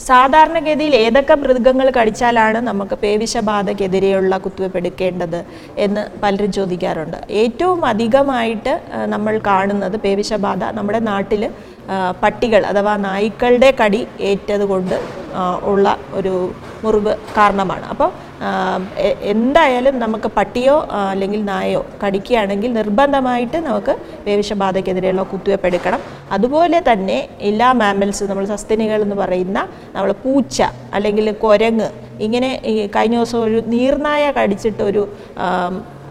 സാധാരണഗതിയിൽ ഏതൊക്കെ മൃഗങ്ങൾ കടിച്ചാലാണ് നമുക്ക് പേവിഷബാധക്കെതിരെയുള്ള കുത്തിവയ്പ് എടുക്കേണ്ടത് എന്ന് പലരും ചോദിക്കാറുണ്ട്. ഏറ്റവും അധികമായിട്ട് നമ്മൾ കാണുന്നത് പേവിഷബാധ നമ്മുടെ നാട്ടിൽ പട്ടികൾ അഥവാ നായ്ക്കളുടെ കടി ഏറ്റത് കൊണ്ട് ആ, ഉള്ള ഒരു മുറിവ് കാരണമാണ്. അപ്പോൾ എന്തായാലും നമുക്ക് പട്ടിയോ അല്ലെങ്കിൽ നായയോ കടിക്കുകയാണെങ്കിൽ നിർബന്ധമായിട്ട് നമുക്ക് വേവിഷബാധയ്ക്കെതിരെയുള്ള കുത്തിവയ്പ് എടുക്കണം. അതുപോലെ തന്നെ എല്ലാ മാമൽസും നമ്മൾ സസ്തനികൾ എന്ന് പറയുന്ന നമ്മൾ പൂച്ച അല്ലെങ്കിൽ കുരങ്ങ് ഇങ്ങനെ കഴിഞ്ഞ ദിവസം ഒരു നീർനായ കടിച്ചിട്ട് ഒരു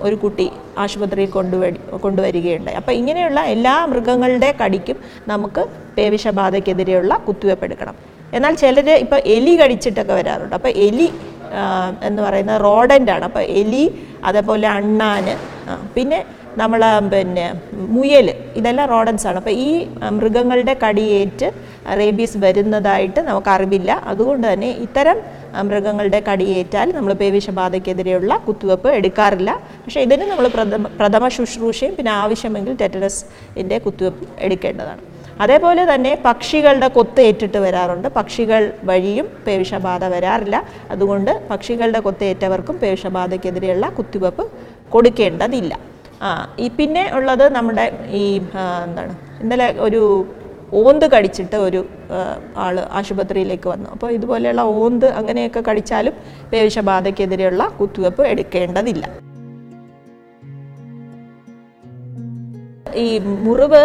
ഒരു കുട്ടി ആശുപത്രിയിൽ കൊണ്ടുവരി കൊണ്ടുവരികയുണ്ടായി. അപ്പോൾ ഇങ്ങനെയുള്ള എല്ലാ മൃഗങ്ങളുടെ കടിക്കും നമുക്ക് പേവിഷബാധയ്ക്കെതിരെയുള്ള കുത്തിവയ്പ് എടുക്കണം. എന്നാൽ ചിലർ ഇപ്പോൾ എലി കടിച്ചിട്ടൊക്കെ വരാറുണ്ട്. അപ്പോൾ എലി എന്ന് പറയുന്നത് റോഡന്റാണ് അപ്പോൾ എലി അതേപോലെ അണ്ണാൻ പിന്നെ നമ്മൾ പിന്നെ മുയൽ ഇതെല്ലാം റോഡൻസാണ്. അപ്പോൾ ഈ മൃഗങ്ങളുടെ കടിയേറ്റ് റേബീസ് വരുന്നതായിട്ട് നമുക്ക് അറിവില്ല അതുകൊണ്ട് തന്നെ ഇത്തരം മൃഗങ്ങളുടെ കടിയേറ്റാൽ നമ്മൾ പേവിഷബാധയ്ക്കെതിരെയുള്ള കുത്തിവെപ്പ് എടുക്കാറില്ല. പക്ഷേ ഇതിന് നമ്മൾ പ്രഥമ പ്രഥമ ശുശ്രൂഷയും പിന്നെ ആവശ്യമെങ്കിൽ ടെറ്ററസിന്റെ കുത്തിവെപ്പ് എടുക്കേണ്ടതാണ്. അതേപോലെ തന്നെ പക്ഷികളുടെ കൊത്ത് ഏറ്റിട്ട് വരാറുണ്ട്. പക്ഷികൾ വഴിയും പേവിഷബാധ വരാറില്ല. അതുകൊണ്ട് പക്ഷികളുടെ കൊത്തേറ്റവർക്കും പേവിഷബാധയ്ക്കെതിരെയുള്ള കുത്തിവെപ്പ് കൊടുക്കേണ്ടതില്ല. ആ ഈ പിന്നെ ഉള്ളത് നമ്മുടെ ഈ എന്താണ് ഇന്നലെ ഒരു ഓന്ത് കടിച്ചിട്ട് ഒരു ആൾ ആശുപത്രിയിലേക്ക് വന്നു. അപ്പോൾ ഇതുപോലെയുള്ള ഓന്ത് അങ്ങനെയൊക്കെ കടിച്ചാലും പേവിഷബാധയ്ക്കെതിരെയുള്ള കുത്തിവെപ്പ് എടുക്കേണ്ടതില്ല. ഈ മുറിവ്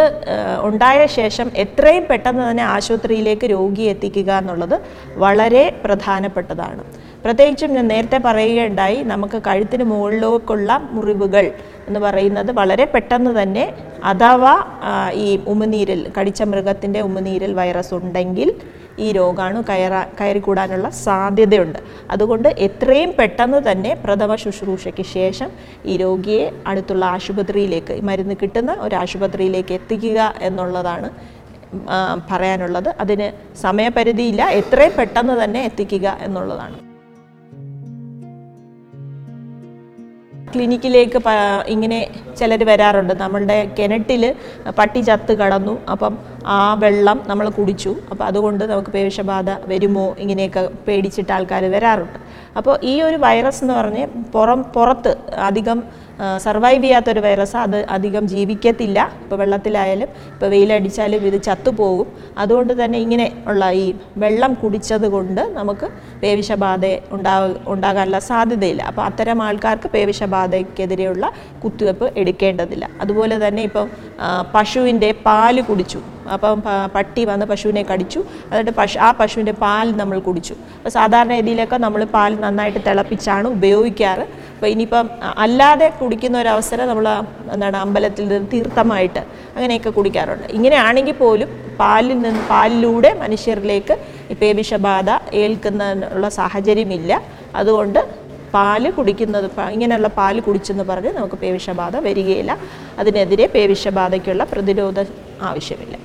ഉണ്ടായ ശേഷം എത്രയും പെട്ടെന്ന് തന്നെ ആശുപത്രിയിലേക്ക് രോഗിയെ എത്തിക്കുക എന്നുള്ളത് വളരെ പ്രധാനപ്പെട്ടതാണ്. പ്രത്യേകിച്ചും ഞാൻ നേരത്തെ പറയുകയുണ്ടായി നമുക്ക് കഴുത്തിന് മുകളിലേക്കുള്ള മുറിവുകൾ എന്ന് പറയുന്നത് വളരെ പെട്ടെന്ന് തന്നെ അഥവാ ഈ ഉമിനീരിൽ കടിച്ച മൃഗത്തിന്റെ ഉമിനീരിൽ വൈറസ് ഉണ്ടെങ്കിൽ ഈ രോഗാണു കയറാ കയറിക്കൂടാനുള്ള സാധ്യതയുണ്ട്. അതുകൊണ്ട് എത്രയും പെട്ടെന്ന് തന്നെ പ്രഥമ ശുശ്രൂഷയ്ക്ക് ശേഷം ഈ രോഗിയെ അടുത്തുള്ള ആശുപത്രിയിലേക്ക് മരുന്ന് കിട്ടുന്ന ഒരു ആശുപത്രിയിലേക്ക് എത്തിക്കുക എന്നുള്ളതാണ് പറയാനുള്ളത്. അതിന് സമയപരിധിയില്ല എത്രയും പെട്ടെന്ന് തന്നെ എത്തിക്കുക എന്നുള്ളതാണ്. ക്ലിനിക്കിലേക്ക് ഇങ്ങനെ ചിലർ വരാറുണ്ട്. നമ്മളുടെ കിണറ്റിൽ പട്ടി ചത്ത് കടന്നു. അപ്പം ആ വെള്ളം നമ്മൾ കുടിച്ചു. അപ്പോൾ അതുകൊണ്ട് നമുക്ക് പേവിഷബാധ വരുമോ? ഇങ്ങനെയൊക്കെ പേടിച്ചിട്ട് ആൾക്കാർ വരാറുണ്ട്. അപ്പോൾ ഈ ഒരു വൈറസ് എന്ന് പറഞ്ഞ് പുറം പുറത്ത് അധികം സർവൈവ് ചെയ്യാത്തൊരു വൈറസ് അത് അധികം ജീവിക്കത്തില്ല. ഇപ്പോൾ വെള്ളത്തിലായാലും ഇപ്പോൾ വെയിലടിച്ചാലും ഇത് ചത്തുപോകും. അതുകൊണ്ട് തന്നെ ഇങ്ങനെ ഉള്ള ഈ വെള്ളം കുടിച്ചത് കൊണ്ട് നമുക്ക് പേവിഷബാധ ഉണ്ടാവ ഉണ്ടാകാനുള്ള സാധ്യതയില്ല. അപ്പോൾ അത്തരം ആൾക്കാർക്ക് പേവിഷബാധയ്ക്കെതിരെയുള്ള കുത്തിവെപ്പ് എടുക്കേണ്ടതില്ല. അതുപോലെ തന്നെ ഇപ്പം പശുവിന്റെ പാൽ കുടിച്ചു. അപ്പം പട്ടി വന്ന് പശുവിനെ കടിച്ചു. എന്നിട്ട് പശു ആ പശുവിന്റെ പാൽ നമ്മൾ കുടിച്ചു. അപ്പോൾ സാധാരണ രീതിയിലൊക്കെ നമ്മൾ പാൽ നന്നായിട്ട് തിളപ്പിച്ചാണ് ഉപയോഗിക്കാറ്. അപ്പോൾ ഇനിയിപ്പം അല്ലാതെ കുടിക്കുന്ന ഒരു അവസരം നമ്മൾ എന്താണ് അമ്പലത്തിൽ നിന്ന് തീർത്ഥമായിട്ട് അങ്ങനെയൊക്കെ കുടിക്കാറുണ്ട്. ഇങ്ങനെയാണെങ്കിൽ പോലും പാലിൽ നിന്ന് പാലിലൂടെ മനുഷ്യരിലേക്ക് ഈ വിഷബാധ ഏൽക്കുന്നതിനുള്ള സാഹചര്യമില്ല. അതുകൊണ്ട് പാൽ കുടിക്കുന്നത് ഇങ്ങനെയുള്ള പാൽ കുടിച്ചെന്ന് പറഞ്ഞ് നമുക്ക് പേവിഷബാധ വരികയില്ല. അതിനെതിരെ പേവിഷബാധയ്ക്കുള്ള പ്രതിരോധം ആവശ്യമില്ല.